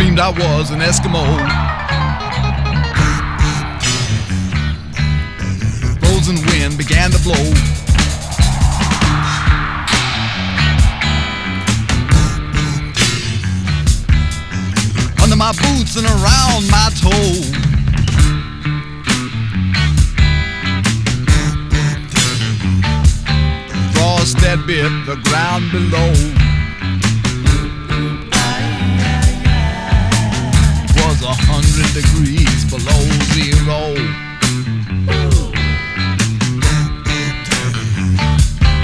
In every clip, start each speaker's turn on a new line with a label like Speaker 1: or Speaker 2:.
Speaker 1: Dreamed I was an Eskimo. Frozen wind began to blow. Under my boots and around my toe. That bit the ground below. Degrees below zero.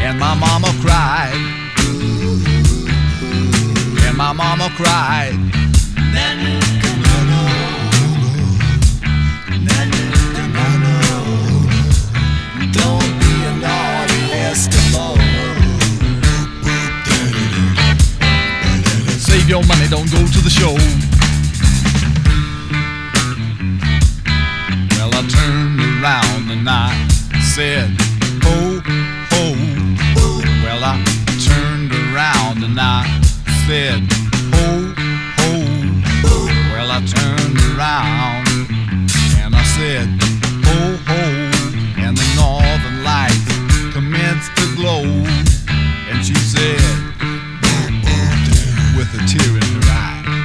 Speaker 1: And my mama cried. And my mama cried. Don't be a naughty Eskimo. Save your money, don't go to the show. and I said, ho, ho. Well, I turned around and I said, ho, ho. Well, I turned around and I said, ho, ho. And the northern lights commenced to glow. And she said, with a tear in her eye.